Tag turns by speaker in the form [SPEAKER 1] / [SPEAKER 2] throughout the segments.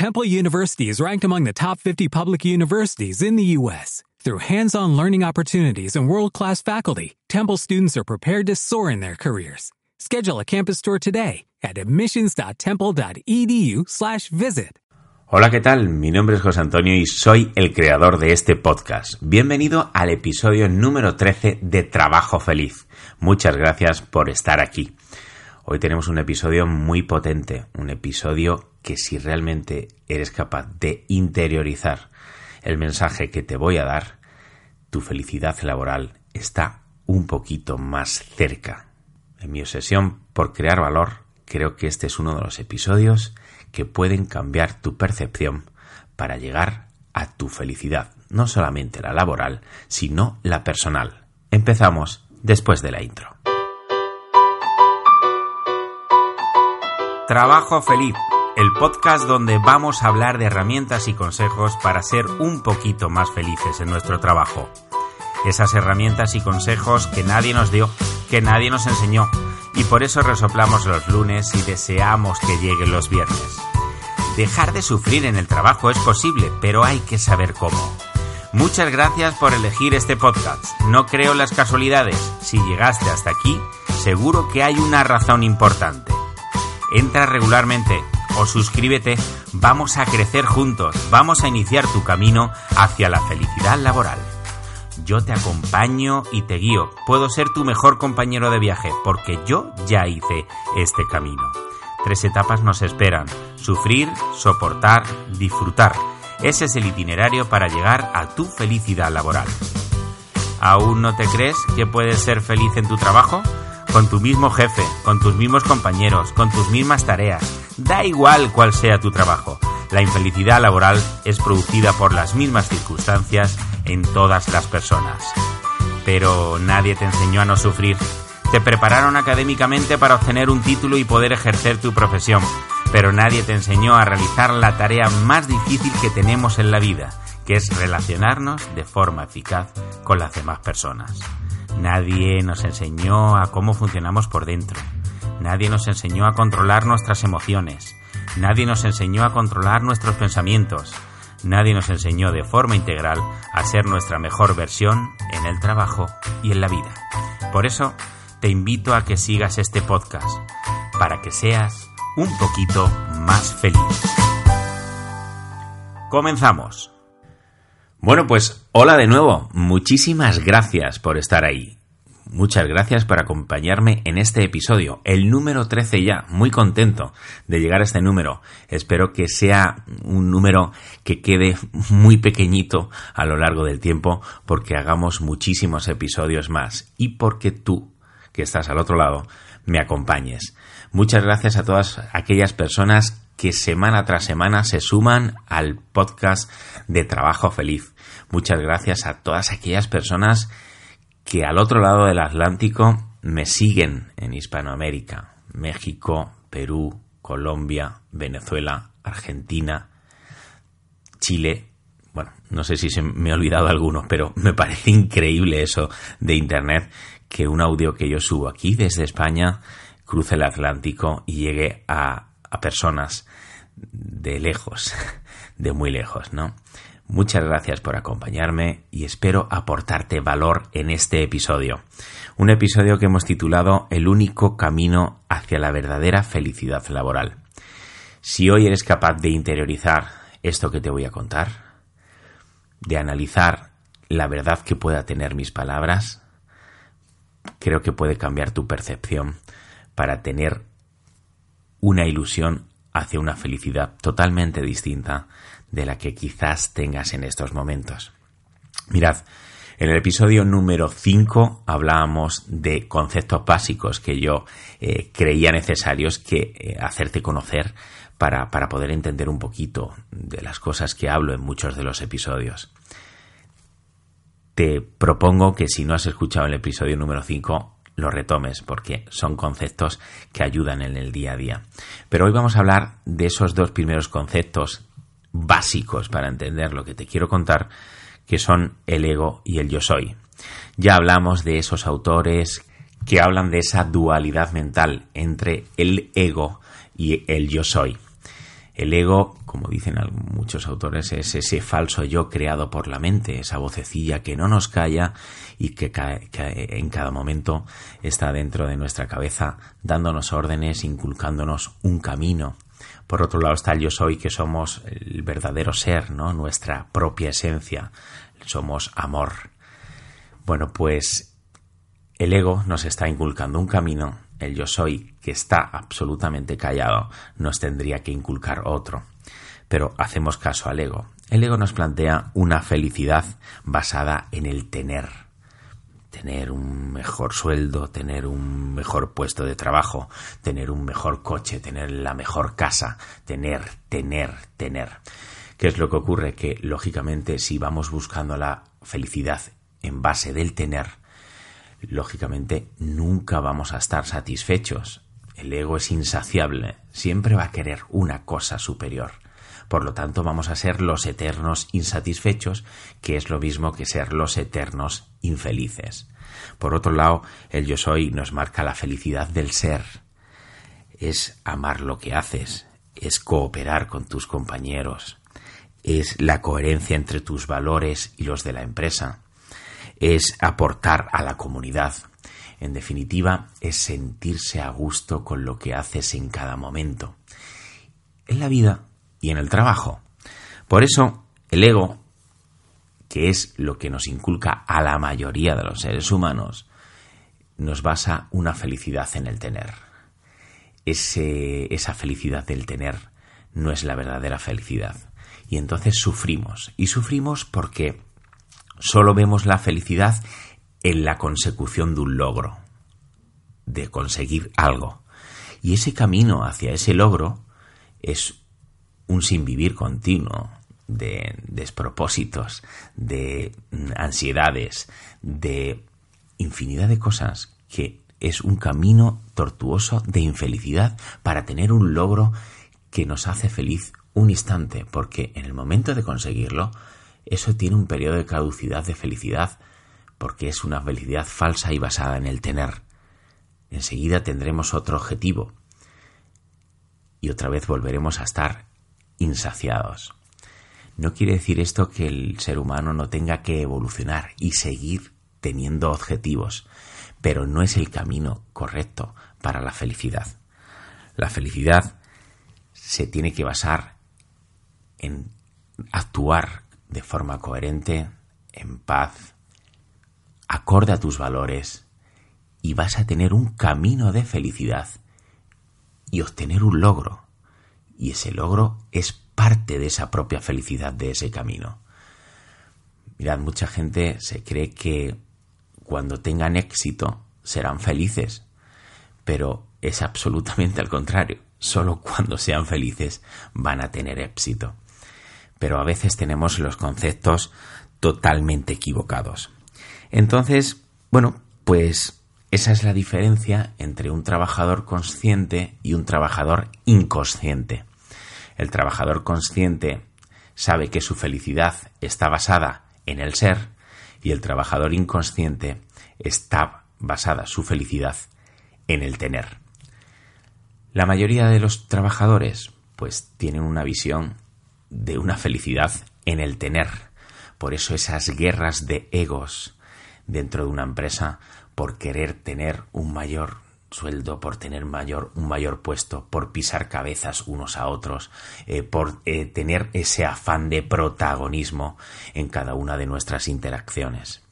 [SPEAKER 1] Temple University is ranked among the top 50 public universities in the U.S. Through hands-on learning opportunities and world-class faculty, Temple students are prepared to soar in their careers. Schedule a campus tour today at admissions.temple.edu/visit.
[SPEAKER 2] Hola, ¿qué tal? Mi nombre es José Antonio y soy el creador de este podcast. Bienvenido al episodio número 13 de Trabajo Feliz. Muchas gracias por estar aquí. Hoy tenemos un episodio muy potente, un episodio que si realmente eres capaz de interiorizar el mensaje que te voy a dar, tu felicidad laboral está un poquito más cerca. En mi obsesión por crear valor, creo que este es uno de los episodios que pueden cambiar tu percepción para llegar a tu felicidad, no solamente la laboral, sino la personal. Empezamos después de la intro. Trabajo feliz, el podcast donde vamos a hablar de herramientas y consejos para ser un poquito más felices en nuestro trabajo. Esas herramientas y consejos que nadie nos dio, que nadie nos enseñó, y por eso resoplamos los lunes y deseamos que lleguen los viernes. Dejar de sufrir en el trabajo es posible, pero hay que saber cómo. Muchas gracias por elegir este podcast. No creo las casualidades. Si llegaste hasta aquí, seguro que hay una razón importante. Entra regularmente o suscríbete, vamos a crecer juntos, vamos a iniciar tu camino hacia la felicidad laboral. Yo te acompaño y te guío, puedo ser tu mejor compañero de viaje porque yo ya hice este camino. Tres etapas nos esperan, sufrir, soportar, disfrutar. Ese es el itinerario para llegar a tu felicidad laboral. ¿Aún no te crees que puedes ser feliz en tu trabajo? con tu mismo jefe, con tus mismos compañeros, con tus mismas tareas. Da igual cuál sea tu trabajo. La infelicidad laboral es producida por las mismas circunstancias en todas las personas. Pero nadie te enseñó a no sufrir. Te prepararon académicamente para obtener un título y poder ejercer tu profesión. Pero nadie te enseñó a realizar la tarea más difícil que tenemos en la vida, que es relacionarnos de forma eficaz con las demás personas. Nadie nos enseñó a cómo funcionamos por dentro. Nadie nos enseñó a controlar nuestras emociones. Nadie nos enseñó a controlar nuestros pensamientos. Nadie nos enseñó de forma integral a ser nuestra mejor versión en el trabajo y en la vida. Por eso, te invito a que sigas este podcast, para que seas un poquito más feliz. Comenzamos. Bueno, pues hola de nuevo. Muchísimas gracias por estar ahí. Muchas gracias por acompañarme en este episodio, el número 13 ya, muy contento de llegar a este número. Espero que sea un número que quede muy pequeñito a lo largo del tiempo porque hagamos muchísimos episodios más y porque tú, que estás al otro lado, me acompañes. Muchas gracias a todas aquellas personas que semana tras semana se suman al podcast de Trabajo Feliz. Muchas gracias a todas aquellas personas que al otro lado del Atlántico me siguen en Hispanoamérica, México, Perú, Colombia, Venezuela, Argentina, Chile. Bueno, no sé si se me ha olvidado algunos, pero me parece increíble eso de Internet, que un audio que yo subo aquí desde España cruce el Atlántico y llegue a a personas de lejos, de muy lejos, ¿no? Muchas gracias por acompañarme y espero aportarte valor en este episodio. Un episodio que hemos titulado El único camino hacia la verdadera felicidad laboral. Si hoy eres capaz de interiorizar esto que te voy a contar, de analizar la verdad que pueda tener mis palabras, creo que puede cambiar tu percepción para tener una ilusión hacia una felicidad totalmente distinta de la que quizás tengas en estos momentos. Mirad, en el episodio número 5 hablábamos de conceptos básicos que yo eh, creía necesarios que eh, hacerte conocer para, para poder entender un poquito de las cosas que hablo en muchos de los episodios. Te propongo que si no has escuchado el episodio número 5, lo retomes porque son conceptos que ayudan en el día a día. Pero hoy vamos a hablar de esos dos primeros conceptos básicos para entender lo que te quiero contar, que son el ego y el yo soy. Ya hablamos de esos autores que hablan de esa dualidad mental entre el ego y el yo soy. El ego, como dicen muchos autores, es ese falso yo creado por la mente, esa vocecilla que no nos calla y que, en cada momento está dentro de nuestra cabeza dándonos órdenes, inculcándonos un camino. Por otro lado está el yo soy, que somos el verdadero ser, ¿no? Nuestra propia esencia. Somos amor. Bueno, pues el ego nos está inculcando un camino el yo soy, que está absolutamente callado, nos tendría que inculcar otro. Pero hacemos caso al ego. El ego nos plantea una felicidad basada en el tener. Tener un mejor sueldo, tener un mejor puesto de trabajo, tener un mejor coche, tener la mejor casa, tener, tener, tener. ¿Qué es lo que ocurre? Que lógicamente si vamos buscando la felicidad en base del tener, lógicamente nunca vamos a estar satisfechos. El ego es insaciable, siempre va a querer una cosa superior. Por lo tanto, vamos a ser los eternos insatisfechos, que es lo mismo que ser los eternos infelices. Por otro lado, el yo soy nos marca la felicidad del ser. Es amar lo que haces, es cooperar con tus compañeros, es la coherencia entre tus valores y los de la empresa, es aportar a la comunidad. En definitiva, es sentirse a gusto con lo que haces en cada momento, en la vida y en el trabajo. Por eso, el ego, que es lo que nos inculca a la mayoría de los seres humanos, nos basa una felicidad en el tener. esa felicidad del tener no es la verdadera felicidad. Y entonces sufrimos. Y sufrimos porque Solo vemos la felicidad en la consecución de un logro, de conseguir algo. Y ese camino hacia ese logro es un sinvivir continuo de despropósitos, de ansiedades, de infinidad de cosas que es un camino tortuoso de infelicidad para tener un logro que nos hace feliz un instante, porque en el momento de conseguirlo eso tiene un periodo de caducidad de felicidad, porque es una felicidad falsa y basada en el tener. Enseguida tendremos otro objetivo y otra vez volveremos a estar insaciados. No quiere decir esto que el ser humano no tenga que evolucionar y seguir teniendo objetivos, pero no es el camino correcto para la felicidad. La felicidad se tiene que basar en actuar de forma coherente, en paz, acorde a tus valores, y vas a tener un camino de felicidad y obtener un logro. Y ese logro es parte de esa propia felicidad de ese camino. Mirad, mucha gente se cree que cuando tengan éxito serán felices, pero es absolutamente al contrario. Solo cuando sean felices van a tener éxito pero a veces tenemos los conceptos totalmente equivocados. Entonces, bueno, pues esa es la diferencia entre un trabajador consciente y un trabajador inconsciente. El trabajador consciente sabe que su felicidad está basada en el ser y el trabajador inconsciente está basada su felicidad en el tener. La mayoría de los trabajadores pues tienen una visión de una felicidad en el tener. Por eso esas guerras de egos dentro de una empresa por querer tener un mayor sueldo, por tener mayor, un mayor puesto, por pisar cabezas unos a otros, eh, por eh, tener ese afán de protagonismo en cada una de nuestras interacciones.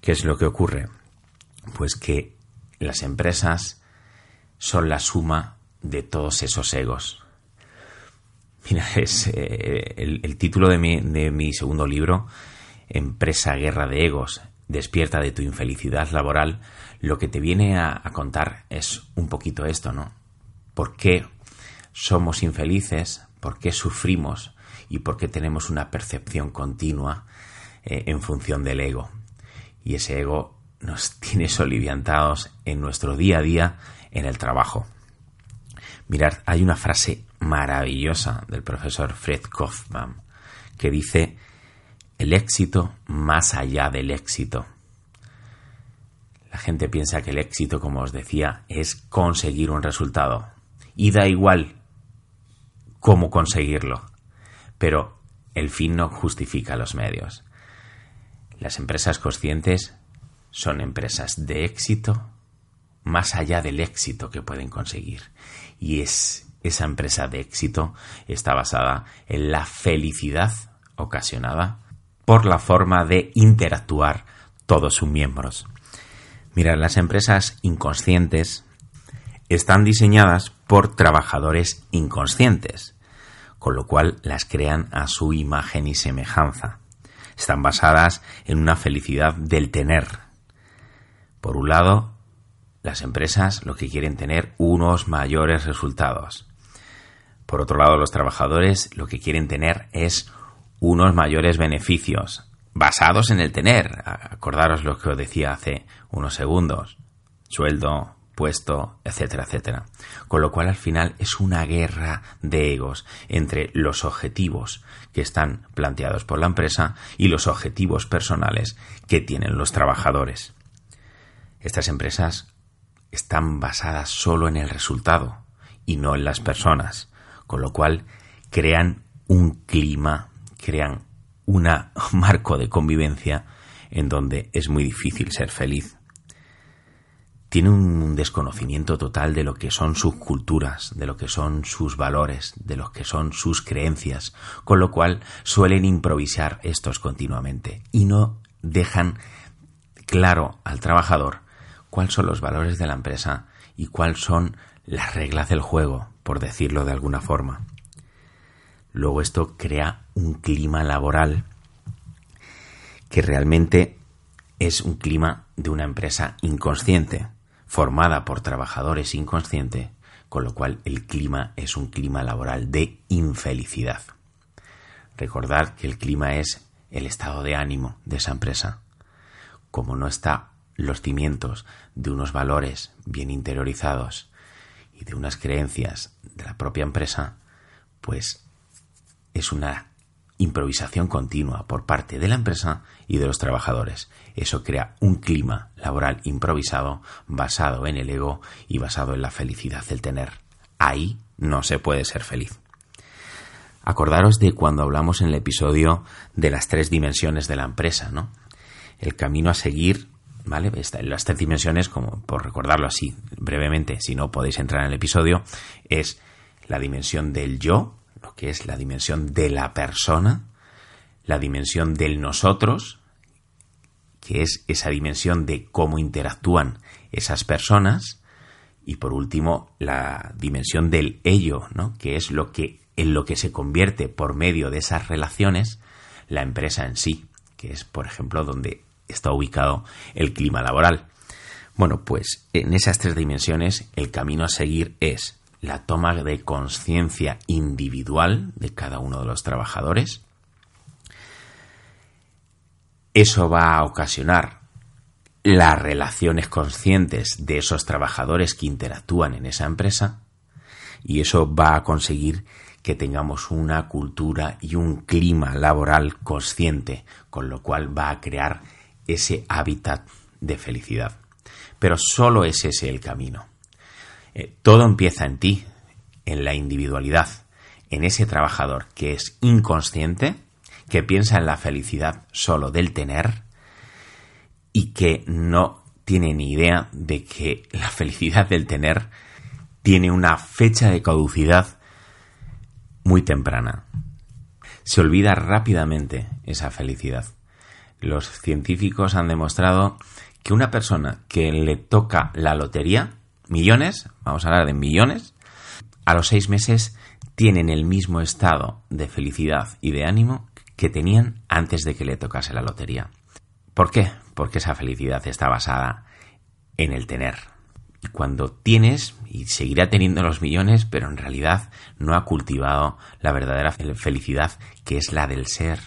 [SPEAKER 2] ¿Qué es lo que ocurre? Pues que las empresas son la suma de todos esos egos. Mira, es eh, el, título de mi, de mi segundo libro, Empresa Guerra de Egos, despierta de tu infelicidad laboral, lo que te viene a, contar es un poquito esto, ¿no? ¿Por qué somos infelices? ¿Por qué sufrimos? ¿Y por qué tenemos una percepción continua eh, en función del ego? Y ese ego nos tiene soliviantados en nuestro día a día en el trabajo. Mirad, hay una frase maravillosa del profesor Fred Kaufman que dice el éxito más allá del éxito. La gente piensa que el éxito, como os decía, es conseguir un resultado. Y da igual cómo conseguirlo. Pero el fin no justifica los medios. Las empresas conscientes son empresas de éxito más allá del éxito que pueden conseguir. Y es esa empresa de éxito está basada en la felicidad ocasionada por la forma de interactuar todos sus miembros. Mira, las empresas inconscientes están diseñadas por trabajadores inconscientes, con lo cual las crean a su imagen y semejanza. Están basadas en una felicidad del tener. Por un lado, las empresas lo que quieren tener unos mayores resultados. Por otro lado, los trabajadores lo que quieren tener es unos mayores beneficios, basados en el tener. Acordaros lo que os decía hace unos segundos. Sueldo, puesto, etcétera, etcétera. Con lo cual al final es una guerra de egos entre los objetivos que están planteados por la empresa y los objetivos personales que tienen los trabajadores. Estas empresas están basadas solo en el resultado y no en las personas, con lo cual crean un clima, crean un marco de convivencia en donde es muy difícil ser feliz. Tiene un desconocimiento total de lo que son sus culturas, de lo que son sus valores, de lo que son sus creencias, con lo cual suelen improvisar estos continuamente y no dejan claro al trabajador cuáles son los valores de la empresa y cuáles son las reglas del juego, por decirlo de alguna forma. Luego esto crea un clima laboral que realmente es un clima de una empresa inconsciente, formada por trabajadores inconscientes, con lo cual el clima es un clima laboral de infelicidad. Recordad que el clima es el estado de ánimo de esa empresa. Como no está los cimientos de unos valores bien interiorizados y de unas creencias de la propia empresa, pues es una improvisación continua por parte de la empresa y de los trabajadores. Eso crea un clima laboral improvisado basado en el ego y basado en la felicidad del tener. Ahí no se puede ser feliz. Acordaros de cuando hablamos en el episodio de las tres dimensiones de la empresa, ¿no? El camino a seguir, ¿vale? Las tres dimensiones, como por recordarlo así brevemente, si no podéis entrar en el episodio, es la dimensión del yo, lo que es la dimensión de la persona, la dimensión del nosotros, que es esa dimensión de cómo interactúan esas personas, y por último la dimensión del ello, ¿no? que es lo que en lo que se convierte por medio de esas relaciones la empresa en sí, que es por ejemplo donde está ubicado el clima laboral. Bueno, pues en esas tres dimensiones el camino a seguir es la toma de conciencia individual de cada uno de los trabajadores. Eso va a ocasionar las relaciones conscientes de esos trabajadores que interactúan en esa empresa y eso va a conseguir que tengamos una cultura y un clima laboral consciente, con lo cual va a crear ese hábitat de felicidad. Pero solo es ese el camino. Eh, todo empieza en ti, en la individualidad, en ese trabajador que es inconsciente, que piensa en la felicidad solo del tener y que no tiene ni idea de que la felicidad del tener tiene una fecha de caducidad muy temprana. Se olvida rápidamente esa felicidad. Los científicos han demostrado que una persona que le toca la lotería millones, vamos a hablar de millones, a los seis meses tienen el mismo estado de felicidad y de ánimo que tenían antes de que le tocase la lotería. ¿Por qué? Porque esa felicidad está basada en el tener. Y cuando tienes, y seguirá teniendo los millones, pero en realidad no ha cultivado la verdadera felicidad que es la del ser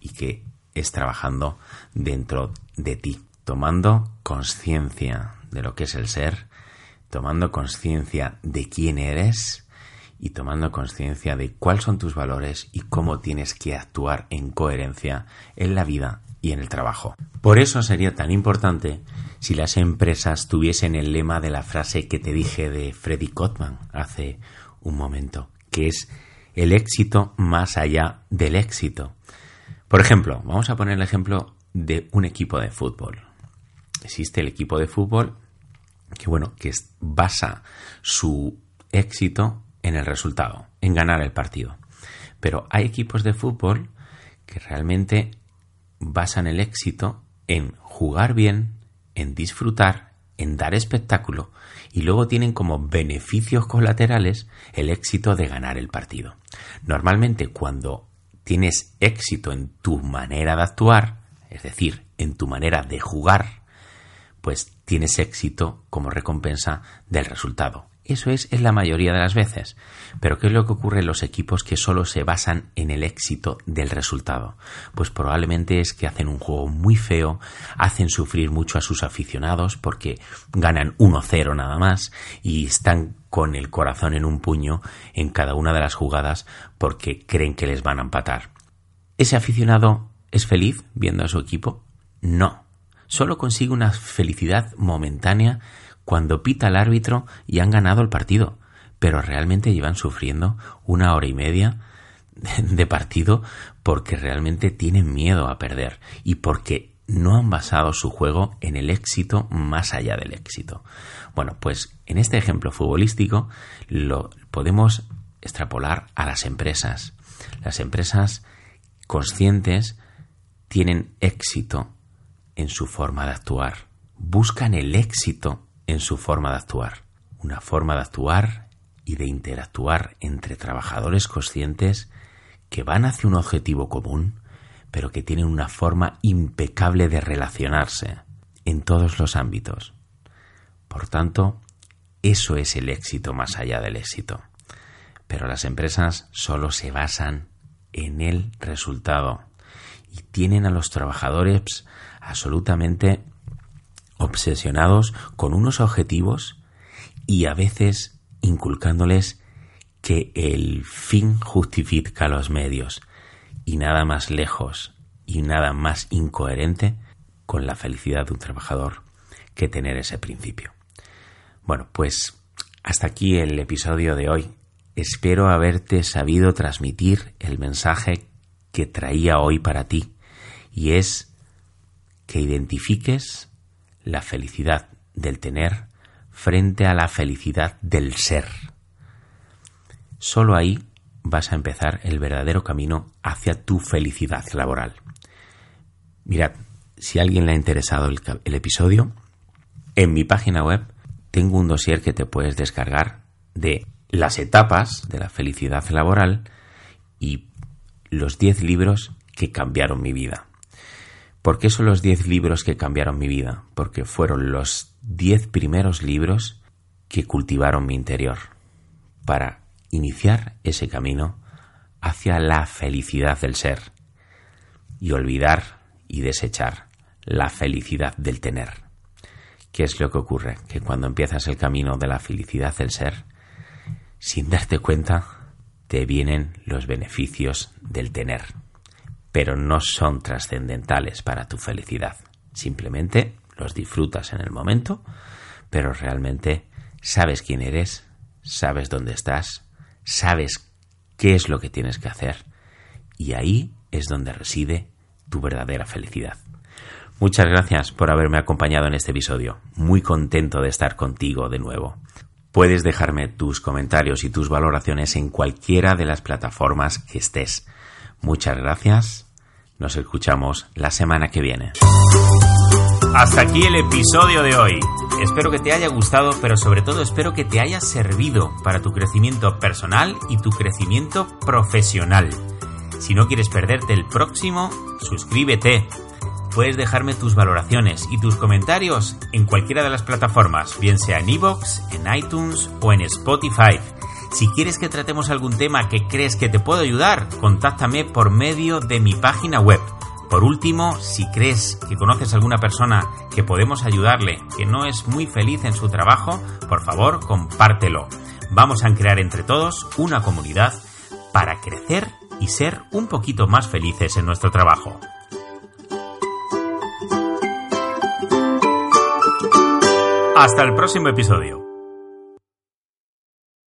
[SPEAKER 2] y que es trabajando dentro de ti, tomando conciencia de lo que es el ser tomando conciencia de quién eres y tomando conciencia de cuáles son tus valores y cómo tienes que actuar en coherencia en la vida y en el trabajo. Por eso sería tan importante si las empresas tuviesen el lema de la frase que te dije de Freddy Kotman hace un momento, que es el éxito más allá del éxito. Por ejemplo, vamos a poner el ejemplo de un equipo de fútbol. Existe el equipo de fútbol que bueno, que basa su éxito en el resultado, en ganar el partido. Pero hay equipos de fútbol que realmente basan el éxito en jugar bien, en disfrutar, en dar espectáculo y luego tienen como beneficios colaterales el éxito de ganar el partido. Normalmente cuando tienes éxito en tu manera de actuar, es decir, en tu manera de jugar, pues tienes éxito como recompensa del resultado. Eso es en la mayoría de las veces. Pero ¿qué es lo que ocurre en los equipos que solo se basan en el éxito del resultado? Pues probablemente es que hacen un juego muy feo, hacen sufrir mucho a sus aficionados porque ganan 1-0 nada más y están con el corazón en un puño en cada una de las jugadas porque creen que les van a empatar. ¿Ese aficionado es feliz viendo a su equipo? No. Solo consigue una felicidad momentánea cuando pita el árbitro y han ganado el partido, pero realmente llevan sufriendo una hora y media de partido porque realmente tienen miedo a perder y porque no han basado su juego en el éxito más allá del éxito. Bueno, pues en este ejemplo futbolístico lo podemos extrapolar a las empresas. Las empresas conscientes tienen éxito en su forma de actuar. Buscan el éxito en su forma de actuar. Una forma de actuar y de interactuar entre trabajadores conscientes que van hacia un objetivo común, pero que tienen una forma impecable de relacionarse en todos los ámbitos. Por tanto, eso es el éxito más allá del éxito. Pero las empresas solo se basan en el resultado y tienen a los trabajadores absolutamente obsesionados con unos objetivos y a veces inculcándoles que el fin justifica los medios y nada más lejos y nada más incoherente con la felicidad de un trabajador que tener ese principio. Bueno, pues hasta aquí el episodio de hoy. Espero haberte sabido transmitir el mensaje que traía hoy para ti y es que identifiques la felicidad del tener frente a la felicidad del ser. Solo ahí vas a empezar el verdadero camino hacia tu felicidad laboral. Mirad, si a alguien le ha interesado el, el episodio, en mi página web tengo un dossier que te puedes descargar de las etapas de la felicidad laboral y los 10 libros que cambiaron mi vida. ¿Por qué son los diez libros que cambiaron mi vida? Porque fueron los diez primeros libros que cultivaron mi interior para iniciar ese camino hacia la felicidad del ser y olvidar y desechar la felicidad del tener. ¿Qué es lo que ocurre? Que cuando empiezas el camino de la felicidad del ser, sin darte cuenta, te vienen los beneficios del tener pero no son trascendentales para tu felicidad. Simplemente los disfrutas en el momento, pero realmente sabes quién eres, sabes dónde estás, sabes qué es lo que tienes que hacer y ahí es donde reside tu verdadera felicidad. Muchas gracias por haberme acompañado en este episodio. Muy contento de estar contigo de nuevo. Puedes dejarme tus comentarios y tus valoraciones en cualquiera de las plataformas que estés. Muchas gracias nos escuchamos la semana que viene. Hasta aquí el episodio de hoy. Espero que te haya gustado, pero sobre todo espero que te haya servido para tu crecimiento personal y tu crecimiento profesional. Si no quieres perderte el próximo, suscríbete. Puedes dejarme tus valoraciones y tus comentarios en cualquiera de las plataformas, bien sea en iVoox, en iTunes o en Spotify. Si quieres que tratemos algún tema que crees que te puedo ayudar, contáctame por medio de mi página web. Por último, si crees que conoces a alguna persona que podemos ayudarle, que no es muy feliz en su trabajo, por favor, compártelo. Vamos a crear entre todos una comunidad para crecer y ser un poquito más felices en nuestro trabajo. Hasta el próximo episodio.